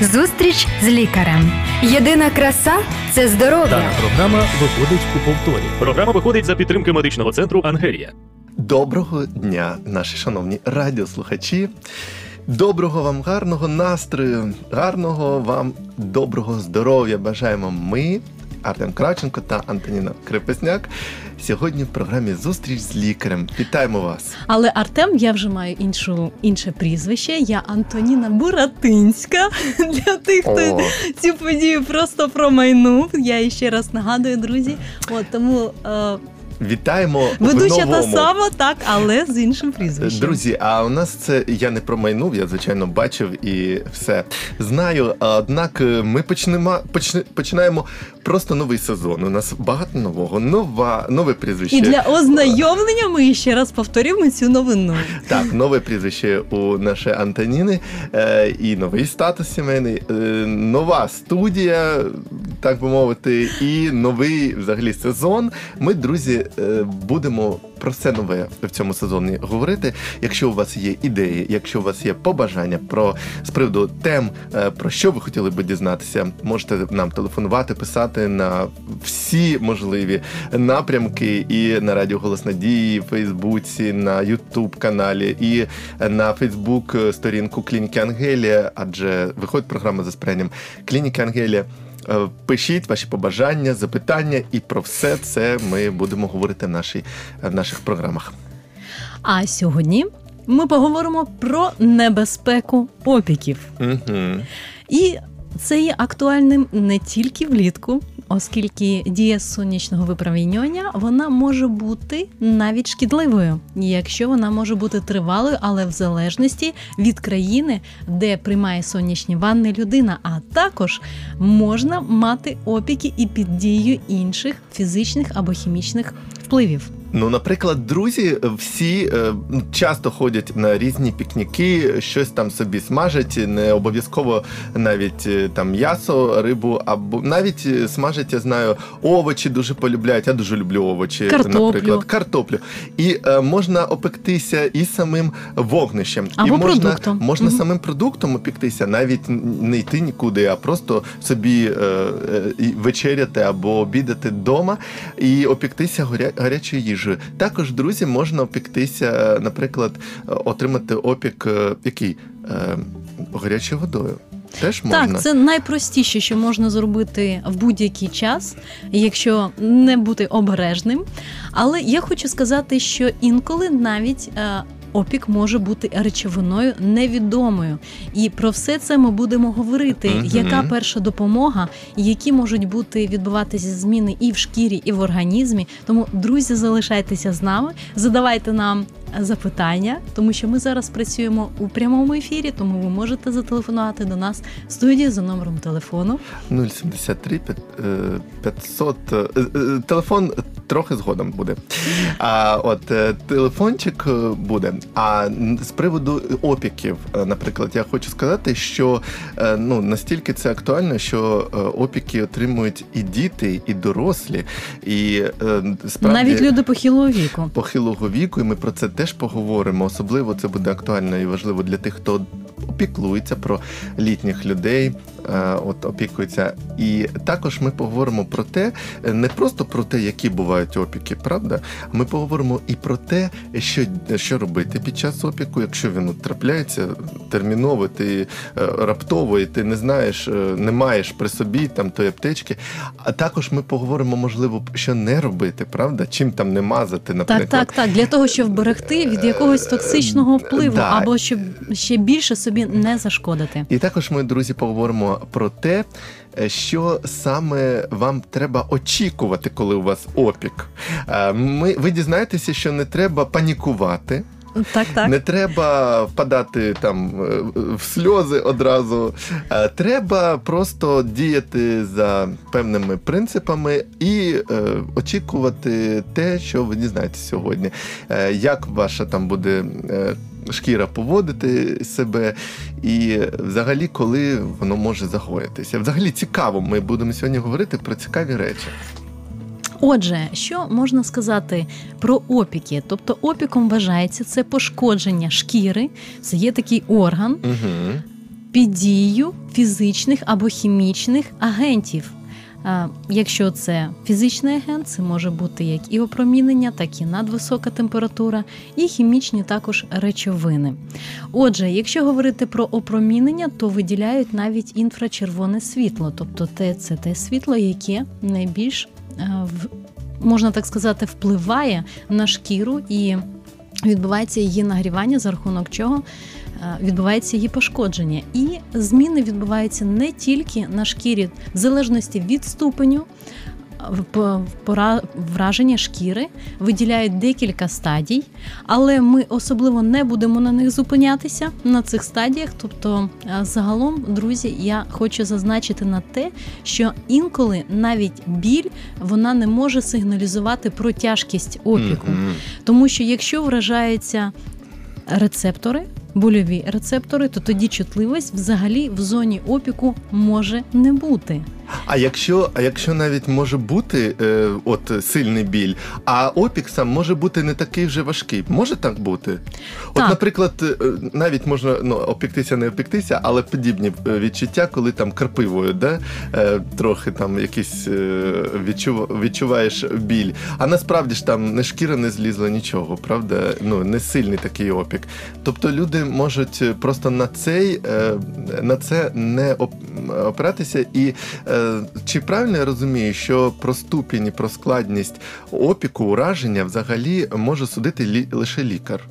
Зустріч з лікарем. Єдина краса це здоров'я. Дана програма виходить у повторі. Програма виходить за підтримки медичного центру Ангелія. Доброго дня, наші шановні радіослухачі. Доброго вам гарного настрою, гарного вам доброго здоров'я. Бажаємо ми, Артем Кравченко та Антоніна Крепесняк. Сьогодні в програмі Зустріч з лікарем. Вітаємо вас! Але Артем, я вже маю іншу інше прізвище. Я Антоніна Буратинська. Для тих, хто О. цю подію просто промайнув. Я ще раз нагадую, друзі. От тому е, Вітаємо ведуча та сама, так, але з іншим прізвищем. Друзі, а у нас це я не промайнув, я звичайно бачив і все знаю. Однак е, ми почнемо почне- починаємо просто новий сезон. У нас багато нового, нова, нове прізвище. І для ознайомлення ми ще раз повторюємо цю новину. Так, нове прізвище у нашої Антоніни, е, і новий статус сімейний, е, нова студія, так би мовити, і новий взагалі сезон. Ми, друзі, е, будемо про все нове в цьому сезоні говорити. Якщо у вас є ідеї, якщо у вас є побажання про з приводу тем, е, про що ви хотіли би дізнатися, можете нам телефонувати, писати на всі можливі напрямки і на Радіо Голос Надії, Фейсбуці, на Ютуб каналі і на Фейсбук сторінку Клініки Ангелія, адже виходить програма за сприянням Клініки Ангелія. Е, Пишіть ваші побажання, запитання, і про все це ми будемо говорити в, нашій, в наших програмах. А сьогодні ми поговоримо про небезпеку опіків. Угу. І це є актуальним не тільки влітку, оскільки дія сонячного випромінювання вона може бути навіть шкідливою, якщо вона може бути тривалою, але в залежності від країни, де приймає сонячні ванни людина, а також можна мати опіки і під дією інших фізичних або хімічних впливів. Ну, наприклад, друзі всі е, ну, часто ходять на різні пікніки, щось там собі смажать, не обов'язково навіть е, там м'ясо, рибу, або навіть е, смажать, я знаю, овочі дуже полюбляють. Я дуже люблю овочі, Картоплю. наприклад, картоплю. І е, можна опектися і самим вогнищем, Або і можна, продуктом. можна Мгм. самим продуктом опіктися, навіть не йти нікуди, а просто собі е, е, і вечеряти або обідати вдома і опіктися горя... гарячою їжею. Також, друзі, можна опіктися, е, наприклад, е, отримати опік, е, який е, гарячою водою. Теж можна. Так, це найпростіше, що можна зробити в будь-який час, якщо не бути обережним. Але я хочу сказати, що інколи навіть. Опік може бути речовиною невідомою, і про все це ми будемо говорити. Мгм. Яка перша допомога, які можуть бути відбуватися зміни і в шкірі, і в організмі. Тому, друзі, залишайтеся з нами, задавайте нам запитання, тому що ми зараз працюємо у прямому ефірі, тому ви можете зателефонувати до нас в студії за номером телефону. 073 е, 500. е, е, Телефон трохи згодом буде. А от е, телефончик е, буде. А з приводу опіків, е, наприклад, я хочу сказати, що е, ну настільки це актуально, що е, опіки отримують і діти, і дорослі, і е, справді Навіть люди похилого віку. похилого віку, і ми про це теж поговоримо. Особливо це буде актуально і важливо для тих, хто опіклується про літніх людей, е, от опікується. І також ми поговоримо про те, е, не просто про те, які бувають опіки, правда? Ми поговоримо і про те, що, що робити під час опіку, якщо він от трапляється терміново, ти е, раптово, і ти не знаєш, не маєш при собі там тої аптечки. А також ми поговоримо, можливо, що не робити, правда? Чим там не мазати, наприклад. Так, так, так. Для того, щоб вберегти від якогось токсичного впливу, Да. або щоб ще більше собі не зашкодити. І також ми, друзі, поговоримо про те, е, що саме вам треба очікувати, коли у вас опік. Е, Ми, ви дізнаєтеся, що не треба панікувати, Так, так. не треба впадати там е, в сльози одразу. Е, Треба просто діяти за певними принципами і е, очікувати те, що ви дізнаєтесь сьогодні. Як ваша там буде. Шкіра поводити себе, і взагалі, коли воно може загоїтися. Взагалі цікаво, ми будемо сьогодні говорити про цікаві речі. Отже, що можна сказати про опіки? Тобто опіком вважається це пошкодження шкіри, це є такий орган, Угу. під дією фізичних або хімічних агентів. Якщо це фізичний агент, це може бути як і опромінення, так і надвисока температура, і хімічні також речовини. Отже, якщо говорити про опромінення, то виділяють навіть інфрачервоне світло, тобто це те світло, яке найбільш можна так сказати впливає на шкіру і відбувається її нагрівання, за рахунок чого Е, відбувається її пошкодження, і зміни відбуваються не тільки на шкірі, в залежності від ступеню. Враження шкіри виділяють декілька стадій, але ми особливо не будемо на них зупинятися на цих стадіях. Тобто, е, загалом, друзі, я хочу зазначити на те, що інколи навіть біль вона не може сигналізувати про тяжкість опіку, mm-hmm. тому що якщо вражаються рецептори больові рецептори, то тоді чутливість взагалі в зоні опіку може не бути. А якщо а якщо навіть може бути е, от сильний біль, а опік сам може бути не такий вже важкий, може так бути? От, так. наприклад, е, навіть можна ну, опіктися, не опіктися, але подібні е, відчуття, коли там карпивою, да? е, трохи там якийсь е, відчув, відчуваєш біль. А насправді ж там не шкіра не злізла нічого, правда? Ну не сильний такий опік. Тобто люди можуть просто на цей е, на це не опиратися і. Е, чи правильно я розумію, що про ступінь і про складність опіку ураження взагалі може судити лі, лише лікар?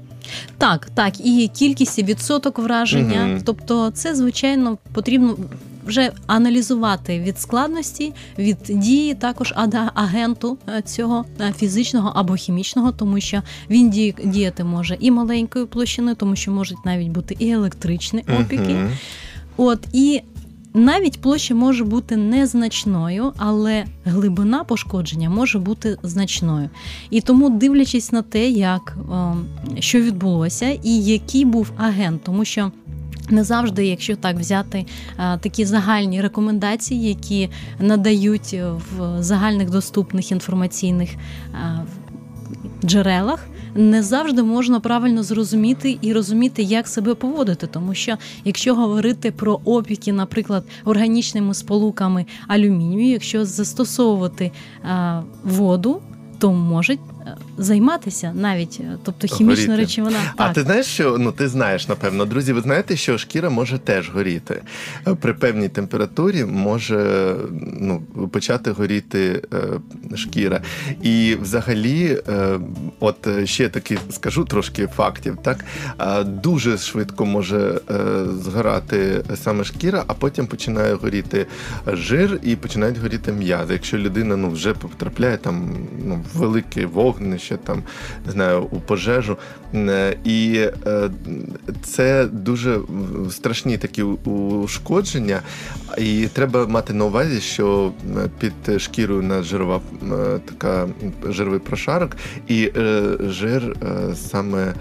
Так, так, і кількість і відсоток враження. Угу. Тобто, це звичайно потрібно. Вже аналізувати від складності, від дії також агенту е, цього е, фізичного або хімічного, тому що він діяти може і маленькою площиною, тому що можуть навіть бути і електричні опіки. uh От і навіть площа може бути незначною, але глибина пошкодження може бути значною. І тому, дивлячись на те, як ем, що відбулося, і який був агент, тому що. Не завжди, якщо так взяти е, такі загальні рекомендації, які надають в загальних доступних інформаційних е, джерелах, не завжди можна правильно зрозуміти і розуміти, як себе поводити. Тому що якщо говорити про опіки, наприклад, органічними сполуками алюмінію, якщо застосовувати а, воду, то можуть займатися навіть, е, тобто хімічна речовина. А так. ти знаєш, що ну ти знаєш, напевно, друзі, ви знаєте, що шкіра може теж горіти. Е, при певній температурі може ну, почати горіти е, шкіра. І взагалі, е, от ще таки скажу трошки фактів, так е, дуже швидко може е, згорати саме шкіра, а потім починає горіти жир і починають горіти м'язи. Якщо людина ну, вже потрапляє там ну, в велике вогнище ще там не знаю у пожежу. Е, і е, це дуже страшні такі ушкодження, і треба мати на увазі, що е, під шкірою на жирова така жировий прошарок, і жир саме.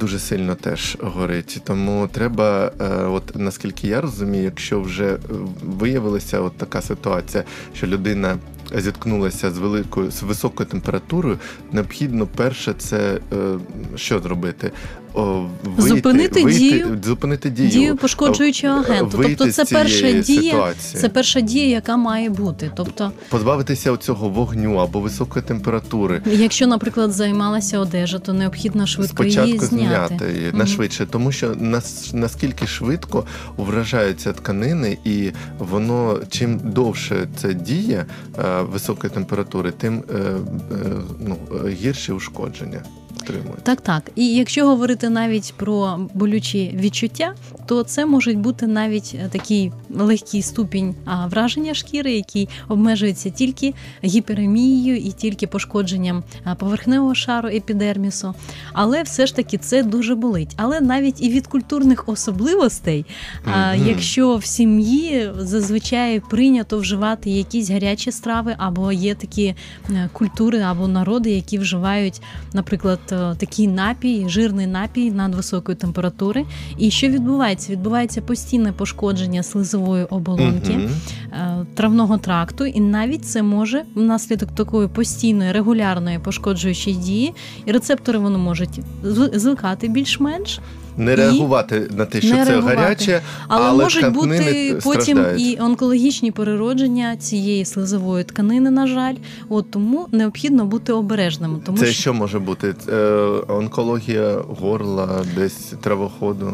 Дуже сильно теж горить, тому треба, от наскільки я розумію, якщо вже виявилася от така ситуація, що людина зіткнулася з великою з високою температурою, необхідно перше це е, що зробити? Вийти, зупинити вийти, дію зупинити дію, дію пошкоджуючого агенту. Тобто це перша дія, ситуації. це перша дія, яка має бути. Тобто позбавитися цього вогню або високої температури. Якщо, наприклад, займалася одежа, то необхідно швидко Спочатку її зняти. зняти її mm швидше, тому що нас наскільки швидко вражаються тканини, і воно чим довше це діє е, високої температури, тим е, е, ну, гірше ушкодження отримують. Так, так. І якщо говорити навіть про болючі відчуття, то це може бути навіть е, такий легкий ступінь враження шкіри, який обмежується тільки гіперемією і тільки пошкодженням поверхневого шару епідермісу. Але все ж таки це дуже болить. Але навіть і від культурних особливостей, mm-hmm. якщо в сім'ї зазвичай прийнято вживати якісь гарячі страви, або є такі е, культури або народи, які вживають, наприклад, Е, такий напій, жирний напій надвисокої температури. І що відбувається? Відбувається постійне пошкодження слизової оболонки uh-huh. травного тракту, і навіть це може внаслідок такої постійної регулярної пошкоджуючої дії, і рецептори вони можуть звикати більш-менш. Не реагувати на те, що це реагувати. гаряче, Але, але можуть бути потім страждають. і онкологічні переродження цієї слизової тканини, на жаль. От тому необхідно бути обережними. Тому Це що що може бути? Е, онкологія горла, десь травоходу.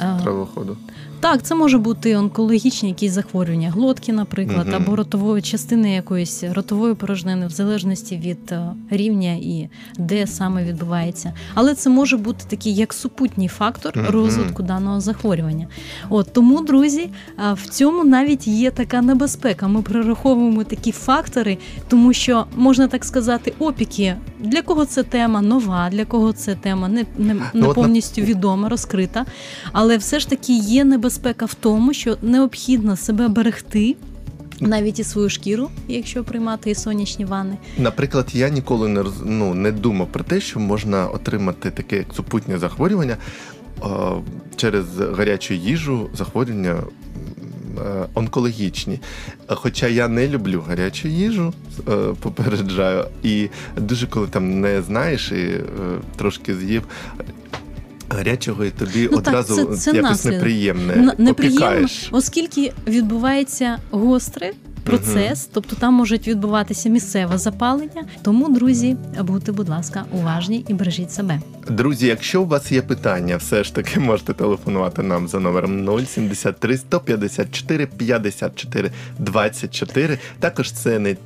е, Травоходу. Так, це може бути онкологічні якісь захворювання глотки, наприклад, Мгм. або ротової частини якоїсь ротової порожнини, в залежності від е, рівня і де саме відбувається. Але це може бути такий як супутній фактор Мгм. розвитку даного захворювання. От тому, друзі, в цьому навіть є така небезпека. Ми прораховуємо такі фактори, тому що можна так сказати, опіки. Для кого це тема нова, для кого це тема не, не, не Ну, на- повністю відома, розкрита. Але все ж таки є небезпека в тому, що необхідно себе берегти. Навіть і свою шкіру, якщо приймати і сонячні ванни. Наприклад, я ніколи не ну, не думав про те, що можна отримати таке як супутнє захворювання е, через гарячу їжу, захворювання е, онкологічні. Хоча я не люблю гарячу їжу, е, попереджаю, і дуже коли там не знаєш і е, трошки з'їв. Гарячого і тобі Ну, так, одразу це- це якось наслідок. неприємне. Неприємно, опікаєш. оскільки відбувається гострий процес, тобто там можуть відбуватися місцеве запалення. Тому, друзі, будьте, будь ласка, уважні і бережіть себе. Друзі, якщо у вас є питання, все ж таки можете телефонувати нам за номером 073 154 54 24. Також це не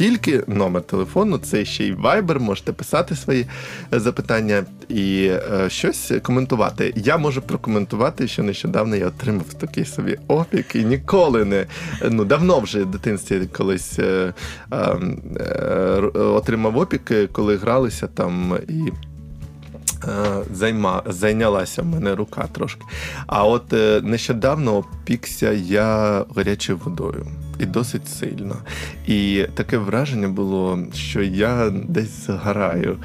тільки номер телефону, це ще й Viber, можете писати свої е, запитання і е, щось коментувати. Я можу прокоментувати, що нещодавно я отримав такий собі опік і ніколи не ну давно вже в дитинстві колись е, е, е, отримав опік, е, коли гралися там і. Займа, зайнялася в мене рука трошки. А от нещодавно опікся я гарячою водою. І досить сильно. І таке враження було, що я десь згораю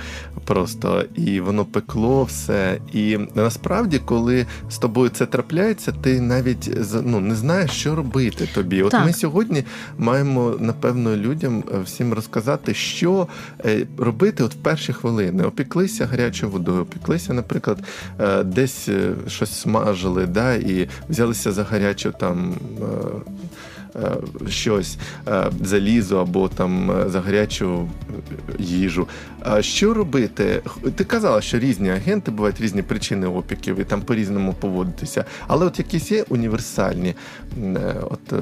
просто, і воно пекло все. І насправді, коли з тобою це трапляється, ти навіть ну, не знаєш, що робити тобі. От Так. ми сьогодні маємо, напевно, людям е, всім розказати, що е, робити от в перші хвилини. Опіклися гарячою водою, опіклися, наприклад, е, десь щось смажили, да, і взялися за гарячу там. Е, Щось е, залізо або там е, за гарячу їжу. Що робити? Ти казала, що різні агенти бувають різні причини опіків, і там по-різному поводитися. Але от якісь є універсальні от,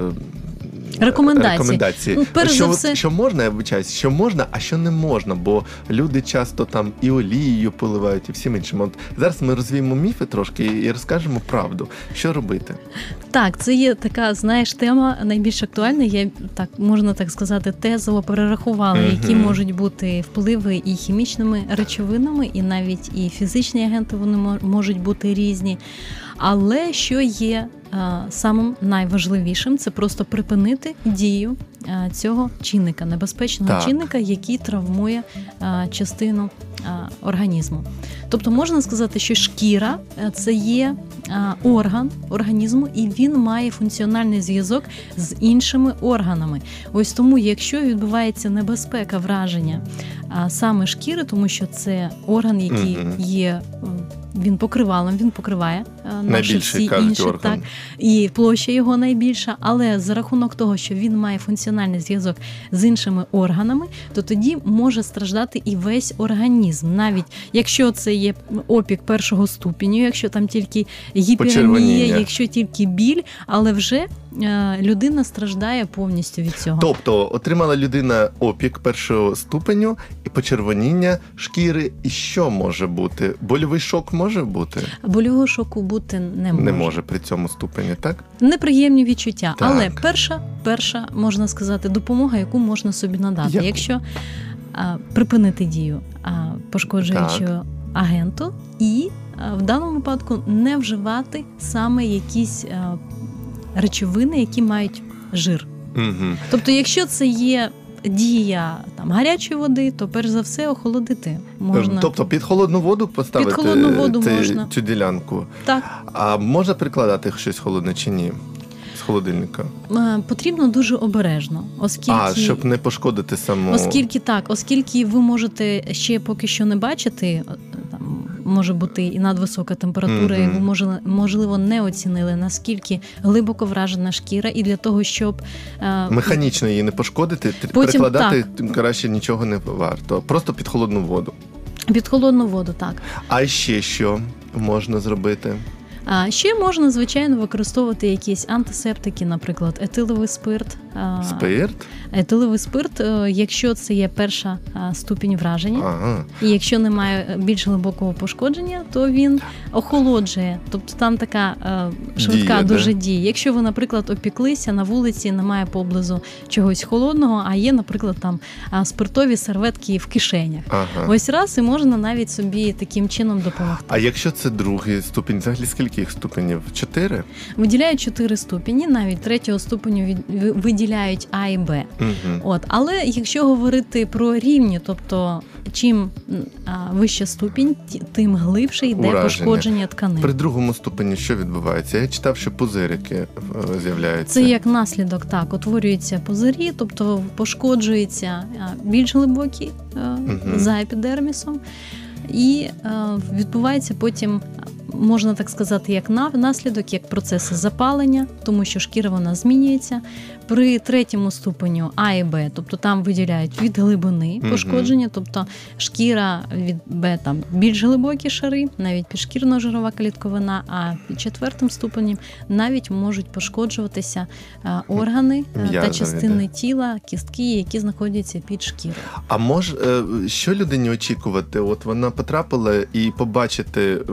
Рекомендації. рекомендації. Ну, перш що, за все- що можна, я вибачаюсь, що можна, а що не можна, бо люди часто там і олією поливають, і всім іншим. От зараз ми розвіємо міфи трошки і розкажемо правду, що робити. Так, це є така, знаєш, тема найбільш актуальна. Я так можна так сказати, тезово перерахувала, Мгм. які можуть бути впливи і хімічними речовинами, і навіть і фізичні агенти вони мо- можуть бути різні. Але що є а, самим найважливішим, це просто припинити дію а, цього чинника, небезпечного Так. чинника, який травмує а, частину а, організму. Тобто можна сказати, що шкіра е, це є орган організму, і він має функціональний зв'язок з іншими органами. Ось тому, якщо відбувається небезпека враження саме шкіри, тому що це орган, який є. Він покривалом, він покриває а, наші всі інші, орган. так і площа його найбільша. Але за рахунок того, що він має функціональний зв'язок з іншими органами, то тоді може страждати і весь організм, навіть якщо це є опік першого ступеню, якщо там тільки гіперемія, якщо тільки біль, але вже е, людина страждає повністю від цього. Тобто отримала людина опік першого ступеню і почервоніння шкіри. І що може бути? Больовий шок може бути? Больового шоку бути не може. Не може при цьому ступені, так? Неприємні відчуття. Так. Але перша, перша, можна сказати, допомога, яку можна собі надати, Яку? якщо а, припинити дію а, пошкоджуючого агенту, і а, в даному випадку не вживати саме якісь а, речовини, які мають жир. Угу. Тобто, якщо це є дія там гарячої води, то перш за все охолодити можна. Тобто під холодну воду поставити Під холодну воду цей- можна. цю ділянку. так А можна прикладати щось холодне чи ні? З холодильника. е, потрібно дуже обережно, оскільки А, щоб не пошкодити саму. Оскільки так, оскільки ви можете ще поки що не бачити може бути і надвисока температура, і ви може, можливо не оцінили наскільки глибоко вражена шкіра, і для того, щоб е, Механічно її не пошкодити, Потім перекладати краще нічого не варто. Просто під холодну воду. під холодну воду, так. А ще що можна зробити? А ще можна, звичайно, використовувати якісь антисептики, наприклад, етиловий спирт. Спирт? Етиловий спирт, е, якщо це є перша ступінь враження, Ага. і якщо немає більш глибокого пошкодження, то він охолоджує. Тобто там така е, швидка Дія, да? дуже дія. Якщо ви, наприклад, опіклися на вулиці, немає поблизу чогось холодного, а є, наприклад, там спиртові серветки в кишенях. Ага. Ось раз і можна навіть собі таким чином допомогти. А якщо це другий ступінь, взагалі скільки їх ступенів? Чотири? Виділяють чотири ступені, навіть третього ступеню від- ви- виділяють А і Б. Угу. От, але якщо говорити про рівні, тобто чим а, вища ступінь, тим глибше йде Ураження. пошкодження тканин. При другому ступені що відбувається? Я читав, що пузирики е, з'являються. Це як наслідок, так, утворюються позирі, тобто пошкоджуються більш глибокі Мгм. за епідермісом, і е, відбувається потім, можна так сказати, як на- наслідок, як процеси запалення, тому що шкіра вона змінюється. При третьому ступеню А і Б, тобто там виділяють від глибини пошкодження, тобто шкіра від Б там більш глибокі шари, навіть підшкірно-жирова клітковина, а під четвертим ступенем навіть можуть пошкоджуватися е, органи е, М'язові, та частини тіла, кістки, які знаходяться під шкірою. А мож, е, що людині очікувати? От вона потрапила і побачити е,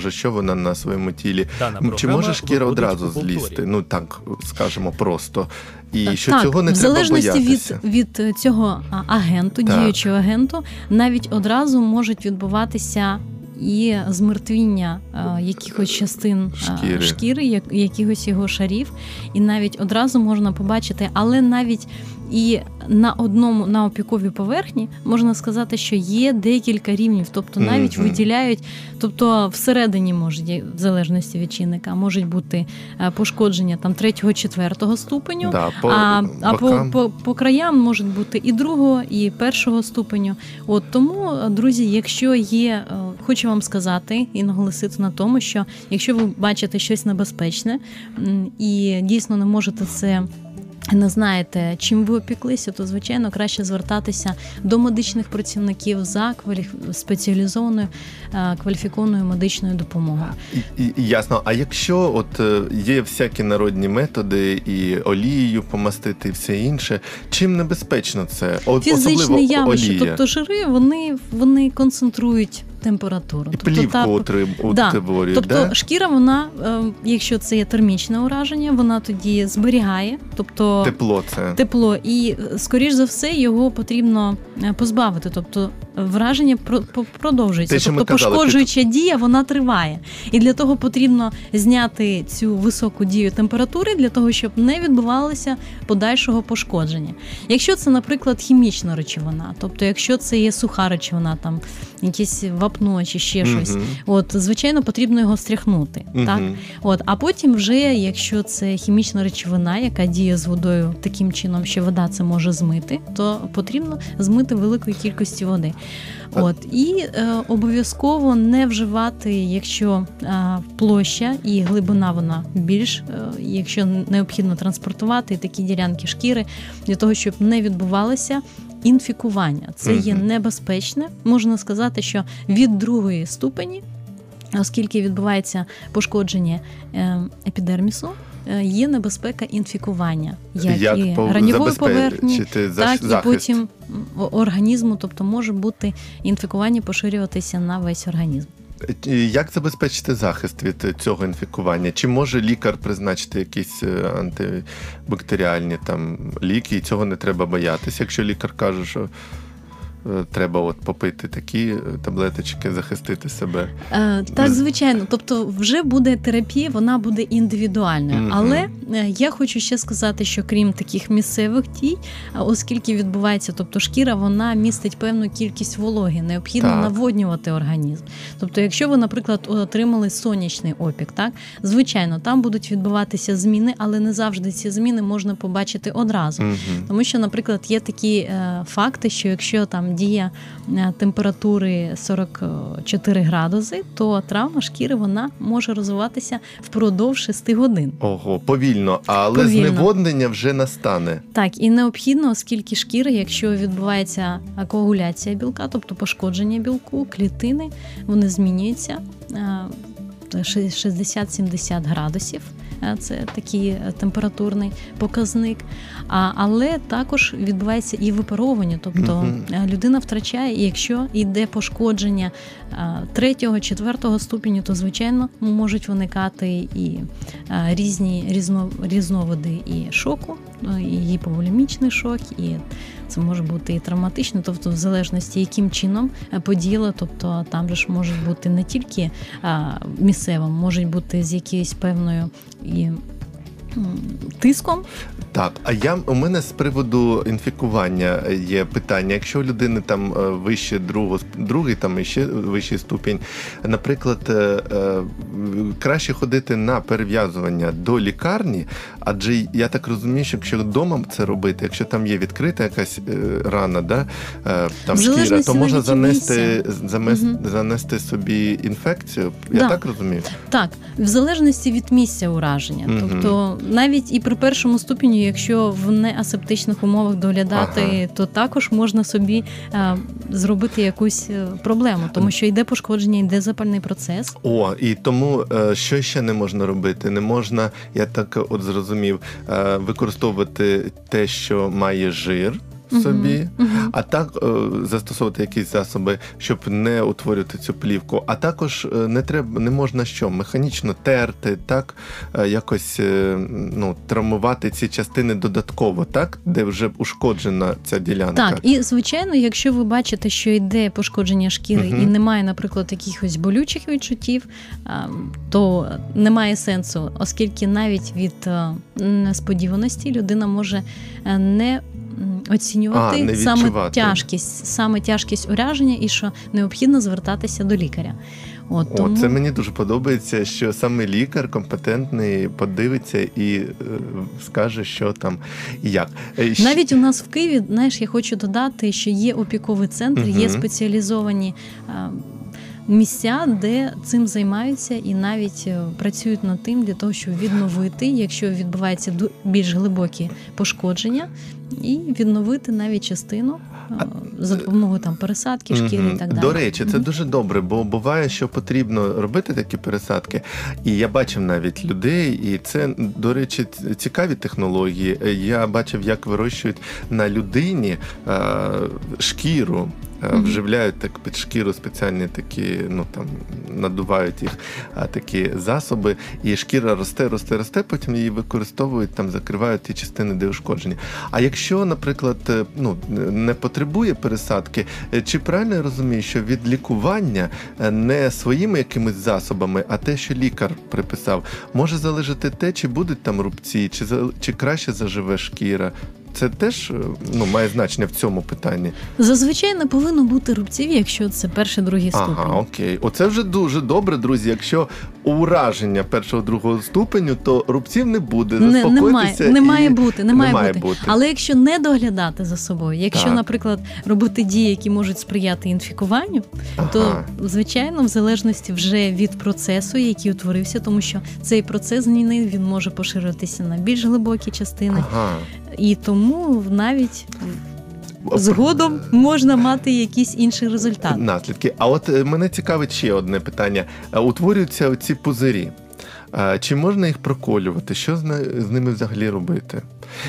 може, що вона на своєму тілі. Дана Чи може шкіра одразу злізти? Ну так скажемо просто. І що так, цього не в треба залежності боятися. від, від е, цього агенту, Так. діючого агенту, навіть одразу можуть відбуватися. І змертвіння е, якихось частин е, Шкіри. шкіри, як, якихось його шарів, і навіть одразу можна побачити, але навіть і на одному на опіковій поверхні можна сказати, що є декілька рівнів, тобто навіть Мгм. виділяють, тобто всередині можуть, в залежності від чинника, можуть бути е, пошкодження там третього, четвертого ступеню. Да, по А, а по, по, по краям можуть бути і другого, і першого ступеню. От тому, друзі, якщо є, е, хочу вам сказати і наголосити на тому, що якщо ви бачите щось небезпечне і дійсно не можете це. Не знаєте, чим ви опіклися, то звичайно краще звертатися до медичних працівників за спеціалізованою е, кваліфікованою медичною допомогою. І, і, ясно. А якщо от е, є всякі народні методи, і олією помастити, і все інше, чим небезпечно це? Фізичне особливо явище, олія. тобто жири, вони, вони концентрують температуру. і тобто, плівку та- отрим, Да. утворюють, Тобто да? шкіра, вона, е, якщо це є термічне ураження, вона тоді зберігає, тобто тепло це. тепло, і е, скоріш за все його потрібно е, позбавити. Тобто враження про- продовжується. Те, тобто казали, пошкоджуюча дія вона триває. І для того потрібно зняти цю високу дію температури для того, щоб не відбувалося подальшого пошкодження. Якщо це, наприклад, хімічна речовина, тобто якщо це є суха речовина, там якесь вапно чи ще щось. Мгм. От, звичайно, потрібно його стряхнути. Так? От, а потім, вже, якщо це хімічна речовина, яка діє з водою таким чином, що вода це може змити, то потрібно змити великої кількості води. От і е, обов'язково не вживати, якщо е, площа і глибина вона більш, е, якщо необхідно транспортувати такі ділянки шкіри для того, щоб не відбувалося. Інфікування це є небезпечне. Можна сказати, що від другої ступені оскільки відбувається пошкодження е, епідермісу, є небезпека інфікування, як, і по- раньової поверхні, так і потім організму, тобто може бути інфікування поширюватися на весь організм. Е, Як забезпечити захист від е, цього інфікування? Чи може лікар призначити якісь е, антибактеріальні там ліки, і цього не треба боятися, якщо лікар каже, що е, треба от попити такі е, таблеточки, захистити себе? Е, так, звичайно, тобто вже буде терапія, вона буде індивідуальною. Мгм. Але е, я хочу ще сказати, що крім таких місцевих дій, оскільки відбувається, тобто шкіра, вона містить певну кількість вологи, необхідно Так. наводнювати організм. Тобто, якщо ви, наприклад, отримали сонячний опік, так звичайно, там будуть відбуватися зміни, але не завжди ці зміни можна побачити одразу. Мгм. Тому що, наприклад, є такі е, факти, що якщо там там дія е, температури 44 градуси, то травма шкіри вона може розвиватися впродовж 6 годин. Ого, повільно, але Повільно. зневоднення вже настане. Так, і необхідно, оскільки шкіра, якщо відбувається коагуляція білка, тобто пошкодження білку, клітини, вони змінюються е, 60-70 градусів. Це такий е, температурний показник. А, але також відбувається і випаровування, тобто е, людина втрачає, і якщо йде пошкодження е, третього, четвертого ступеню, то звичайно можуть виникати і різні різно, різновиди і шоку, і гіповолемічний шок, і це може бути і травматично, тобто в залежності, яким чином поділа, тобто там же ж може бути не тільки е, місцевим, можуть бути з якоюсь певною і тиском. Так, а я у мене з приводу інфікування є питання. Якщо у людини там е, вище другого другий, там і ще вищий ступінь, наприклад, е, е, краще ходити на перев'язування до лікарні, адже я так розумію, що якщо вдома це робити, якщо там є відкрита якась рана, да, там шкіра, то можна занести, замес- занести собі інфекцію. Я Да. так розумію? Так, в залежності від місця ураження. Тобто, навіть і при першому ступені, якщо в неасептичних умовах доглядати, Ага. то також можна собі е, зробити якусь е, проблему, тому що йде пошкодження, йде запальний процес. О, і тому е, що ще не можна робити? Не можна, я так от зрозумів, використовувати те, що має жир собі, мгм. а так е, застосовувати якісь засоби, щоб не утворювати цю плівку. А також е, не треба, не можна що механічно терти, так е, якось ну травмувати ці частини додатково, так де вже ушкоджена ця ділянка. Так, і звичайно, якщо ви бачите, що йде пошкодження шкіри Мгм. і немає, наприклад, якихось болючих відчуттів, то немає сенсу, оскільки навіть від несподіваності людина може не оцінювати А, саме тяжкість, саме тяжкість ураження, і що необхідно звертатися до лікаря. От, О, тому... це мені дуже подобається, що саме лікар компетентний подивиться і е, скаже, що там і як. Е, Навіть у нас в Києві, знаєш, я хочу додати, що є опіковий центр, є спеціалізовані а, місця, де цим займаються і навіть е, працюють над тим для того, щоб відновити, якщо відбувається більш глибокі пошкодження, і відновити навіть частину е, за допомогою там пересадки шкіри Мгм. і так далі. До речі, це дуже добре, бо буває, що потрібно робити такі пересадки. І я бачив навіть людей, і це, до речі, цікаві технології. Я бачив, як вирощують на людині е, шкіру. Е. Вживляють так під шкіру спеціальні такі, ну там надувають їх а, такі засоби, і шкіра росте, росте, росте, потім її використовують, там закривають ті частини, де ушкоджені. А якщо, наприклад, е, ну не потребує пересадки, е, чи правильно я розумію, що від лікування не своїми якимись засобами, а те, що лікар приписав, може залежати те, чи будуть там рубці, чи чи краще заживе шкіра. Це теж е, ну, має значення в цьому питанні. Зазвичай не повинно бути рубців, якщо це перший другий ступінь. Ага, окей. Оце вже дуже добре, друзі. Якщо ураження першого другого ступеню, то рубців не буде. Не, немає, не має бути, не має, бути. бути. Але якщо не доглядати за собою, якщо, Так. наприклад, робити дії, які можуть сприяти інфікуванню, то звичайно, в залежності вже від процесу, який утворився, тому що цей процес зміни він може поширитися на більш глибокі частини, Ага. І тому навіть згодом можна мати якийсь інший результат. наслідки. А от е, мене цікавить ще одне питання: Е, утворюються оці пузирі. Е, Чи можна їх проколювати? Що з ними взагалі робити?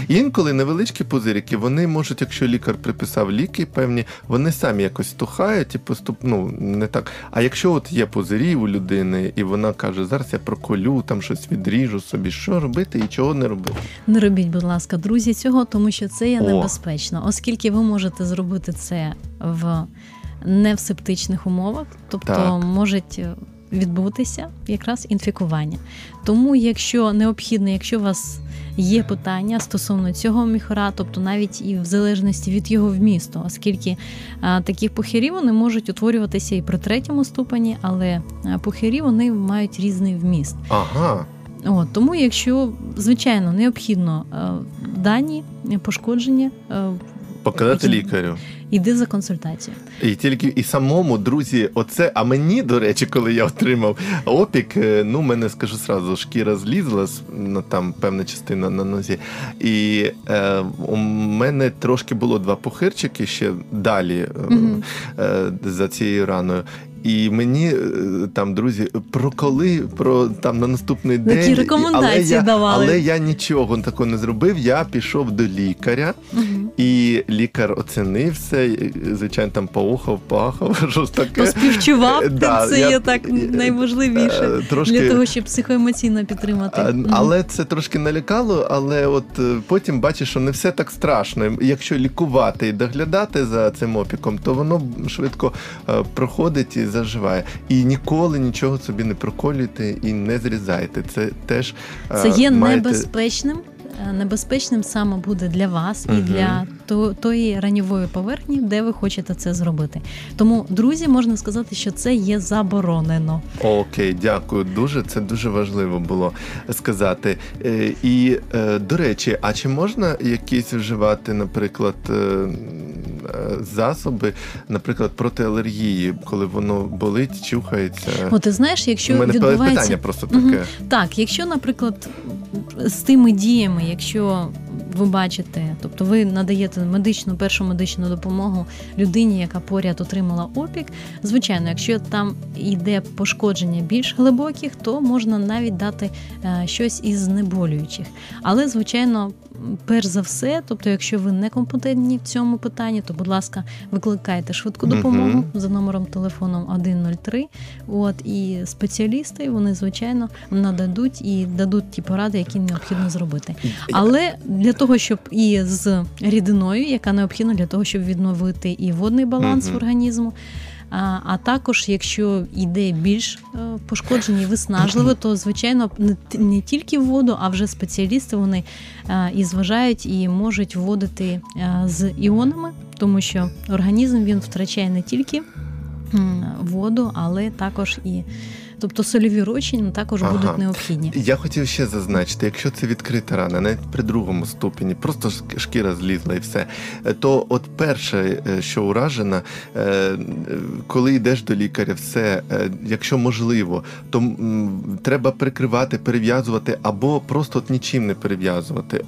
Інколи невеличкі пузирики, вони можуть, якщо лікар приписав ліки певні, вони самі якось стухають і поступ, ну, не так. А якщо от є пузирі у людини, і вона каже, зараз я проколю, там щось відріжу собі, що робити і чого не робити? Не робіть, будь ласка, друзі, цього, тому що це є О. небезпечно, оскільки ви можете зробити це в не в септичних умовах, тобто Так. можуть відбутися якраз інфікування. Тому, якщо необхідно, якщо у вас є питання стосовно цього міхора, тобто навіть і в залежності від його вмісту, оскільки таких такі пухирі вони можуть утворюватися і при третьому ступені, але а, пухирі вони мають різний вміст. Ага. От, тому, якщо звичайно необхідно е, дані пошкодження е, Показати лікарю. Іди за консультацією. І тільки і самому, друзі, оце, а мені, до речі, коли я отримав опік, е, ну, мене скажу сразу, шкіра злізла, ну, там певна частина на нозі. І е, у мене трошки було два пухирчики ще далі mm е, за цією раною. І мені е, там друзі про коли, про там на наступний Такі день рекомендації але я, давали. Але я нічого такого не зробив. Я пішов до лікаря, угу. І лікар оцінив все. Звичайно, там поухав, пахав, щось таке. Поспівчував, да, це я, є так найважливіше е, трошки, для того, щоб психоемоційно підтримати. Але це трошки налякало. Але от е, потім бачиш, що не все так страшно. Якщо лікувати і доглядати за цим опіком, то воно швидко проходить і заживає. І ніколи нічого собі не проколюйте і не зрізайте. Це теж це є маєте... небезпечним. Е, небезпечним саме буде для вас і для тої ранньової поверхні, де ви хочете це зробити. Тому, друзі, можна сказати, що це є заборонено. Окей, дякую дуже. Це дуже важливо було сказати. Е, і е, до речі, а чи можна якісь вживати, наприклад, засоби, наприклад, проти алергії, коли воно болить, чухається? О, ти знаєш, якщо У мене відбувається... питання просто таке. Угу. Так, якщо, наприклад, з тими діями, якщо ви бачите, тобто ви надаєте медичну першу медичну допомогу людині, яка поряд отримала опік. Звичайно, якщо там йде пошкодження більш глибоких, то можна навіть дати е, щось із знеболюючих. Але, звичайно, перш за все, тобто, якщо ви не компетентні в цьому питанні, то будь ласка, викликайте швидку допомогу uh-huh. за номером телефону 103. От і спеціалісти вони звичайно нададуть і дадуть ті поради, які необхідно зробити. Але для того, щоб і з рідиною, яка необхідна для того, щоб відновити і водний баланс uh-huh. в організму. А також, якщо йде більш е, пошкоджені, виснажливо, то звичайно не, тільки воду, а вже спеціалісти вони е, і зважають і можуть вводити е, з іонами, тому що організм він втрачає не тільки воду, але також і Тобто сольові розчини також ага. будуть необхідні. Я хотів ще зазначити, якщо це відкрита рана, навіть при другому ступені, просто шкіра злізла і все, то от перше, е, що уражена, е, коли йдеш до лікаря, все, е, якщо можливо, то треба прикривати, перев'язувати або просто от нічим не перев'язувати,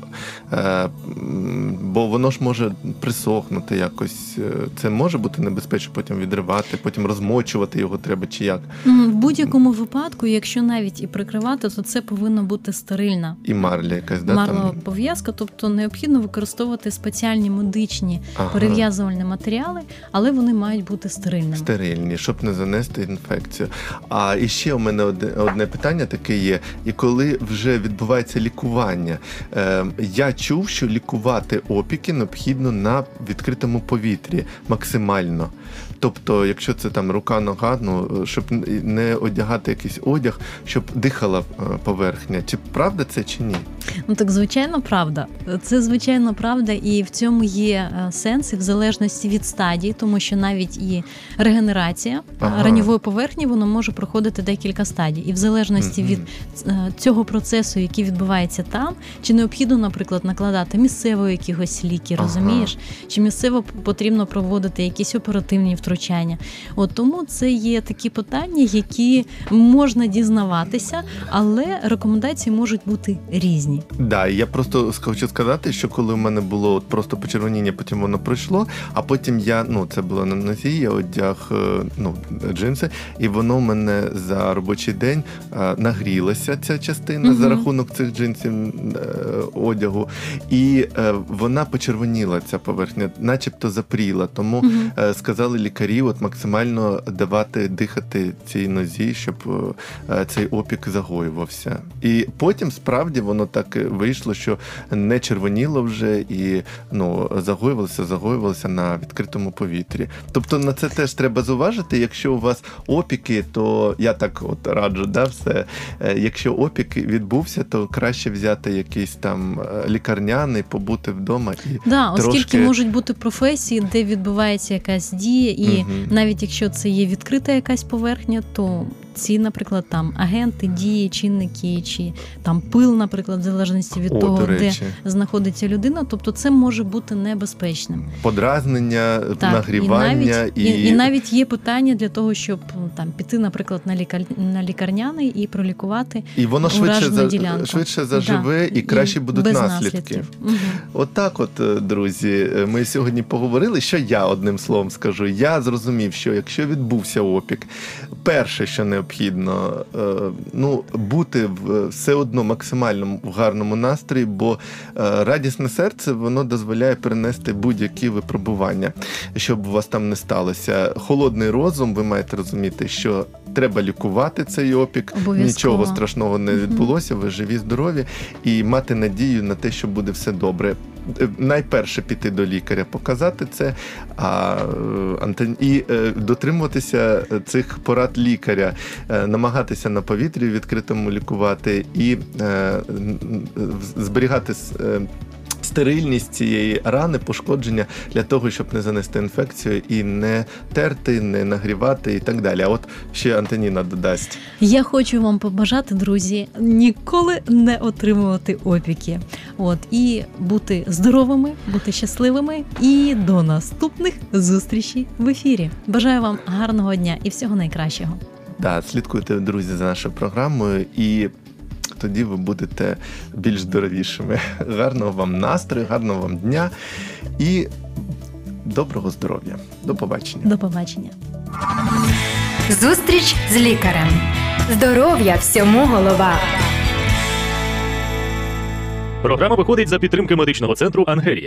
бо воно ж може присохнути якось. Це може бути небезпечно, потім відривати, потім розмочувати його треба чи як. В будь-якому будь випадку, якщо навіть і прикривати, то це повинно бути стерильна і марля якась да, марлова там... пов'язка, тобто необхідно використовувати спеціальні медичні ага. перев'язувальні матеріали, але вони мають бути стерильними. Стерильні, щоб не занести інфекцію. А і ще у мене одне, одне питання таке є: і коли вже відбувається лікування, е, я чув, що лікувати опіки необхідно на відкритому повітрі максимально. Тобто, якщо це там рука, нога, ну щоб не одягати якийсь одяг, щоб дихала е, поверхня. Чи правда це чи ні? Ну так звичайно, правда. Це звичайно правда, і в цьому є е, сенс і в залежності від стадії, тому що навіть і регенерація е, ага. ранньової поверхні воно може проходити декілька стадій, і в залежності mm-hmm. від цього процесу, який відбувається там, чи необхідно, наприклад, накладати місцево якихось ліки, ага. розумієш, чи місцево потрібно проводити якісь оперативні втручання втручання. От тому це є такі питання, які можна дізнаватися, але рекомендації можуть бути різні. Да, я просто хочу сказати, що коли в мене було просто почервоніння, потім воно пройшло, а потім я ну це було на нозі, я одяг е, ну джинси, і воно в мене за робочий день е, нагрілася ця частина угу. за рахунок цих джинсів е, одягу, і вона почервоніла ця поверхня, начебто запріла. Тому угу. сказали лікарі лікарі от максимально давати дихати цій нозі, щоб е, цей опік загоювався. І потім справді воно так вийшло, що не червоніло вже і ну загоювалося, загоювалося на відкритому повітрі. Тобто на це теж треба зуважити. Якщо у вас опіки, то я так от раджу, да, все. Е, якщо опік відбувся, то краще взяти якийсь там е, лікарняний, побути вдома і да, оскільки трошки... можуть бути професії, де відбувається якась дія, і навіть якщо це є відкрита якась поверхня, то ці, наприклад, там агенти, дії, чинники, чи там пил, наприклад, в залежності від О, того, де знаходиться людина. Тобто, це може бути небезпечним. Подразнення, Так, нагрівання і навіть, і... І, навіть є питання для того, щоб там піти, наприклад, на лікар... на лікарняний і пролікувати І воно швидше, за, ділянку. швидше заживе Да, і краще будуть без наслідки. наслідків. Мгм. Отак, от, е, друзі, е, ми сьогодні поговорили. Що я одним словом скажу? Я зрозумів, що якщо відбувся опік, перше, що необхідно, е, ну бути в все одно максимально в гарному настрої, бо е, радісне серце воно дозволяє перенести будь-які випробування, щоб у вас там не сталося. Холодний розум, ви маєте розуміти, що треба лікувати цей опік. Обов'язково. Нічого страшного не відбулося. Ви живі, здорові, і мати надію на те, що буде все добре. Найперше піти до лікаря, показати це, а і е, дотримуватися цих порад лікаря, е, намагатися на повітрі відкритому лікувати і е, зберігати стерильність цієї рани, пошкодження для того, щоб не занести інфекцію і не терти, не нагрівати і так далі. А от ще Антоніна додасть. Я хочу вам побажати, друзі, ніколи не отримувати опіки. От і бути здоровими, бути щасливими. І до наступних зустрічей в ефірі. Бажаю вам гарного дня і всього найкращого. Да, слідкуйте, друзі, за нашою програмою, і тоді ви будете більш здоровішими. Гарного вам настрою, гарного вам дня і доброго здоров'я. До побачення. До побачення. Зустріч з лікарем. Здоров'я всьому голова. Програма виходить за підтримки медичного центру Ангелія.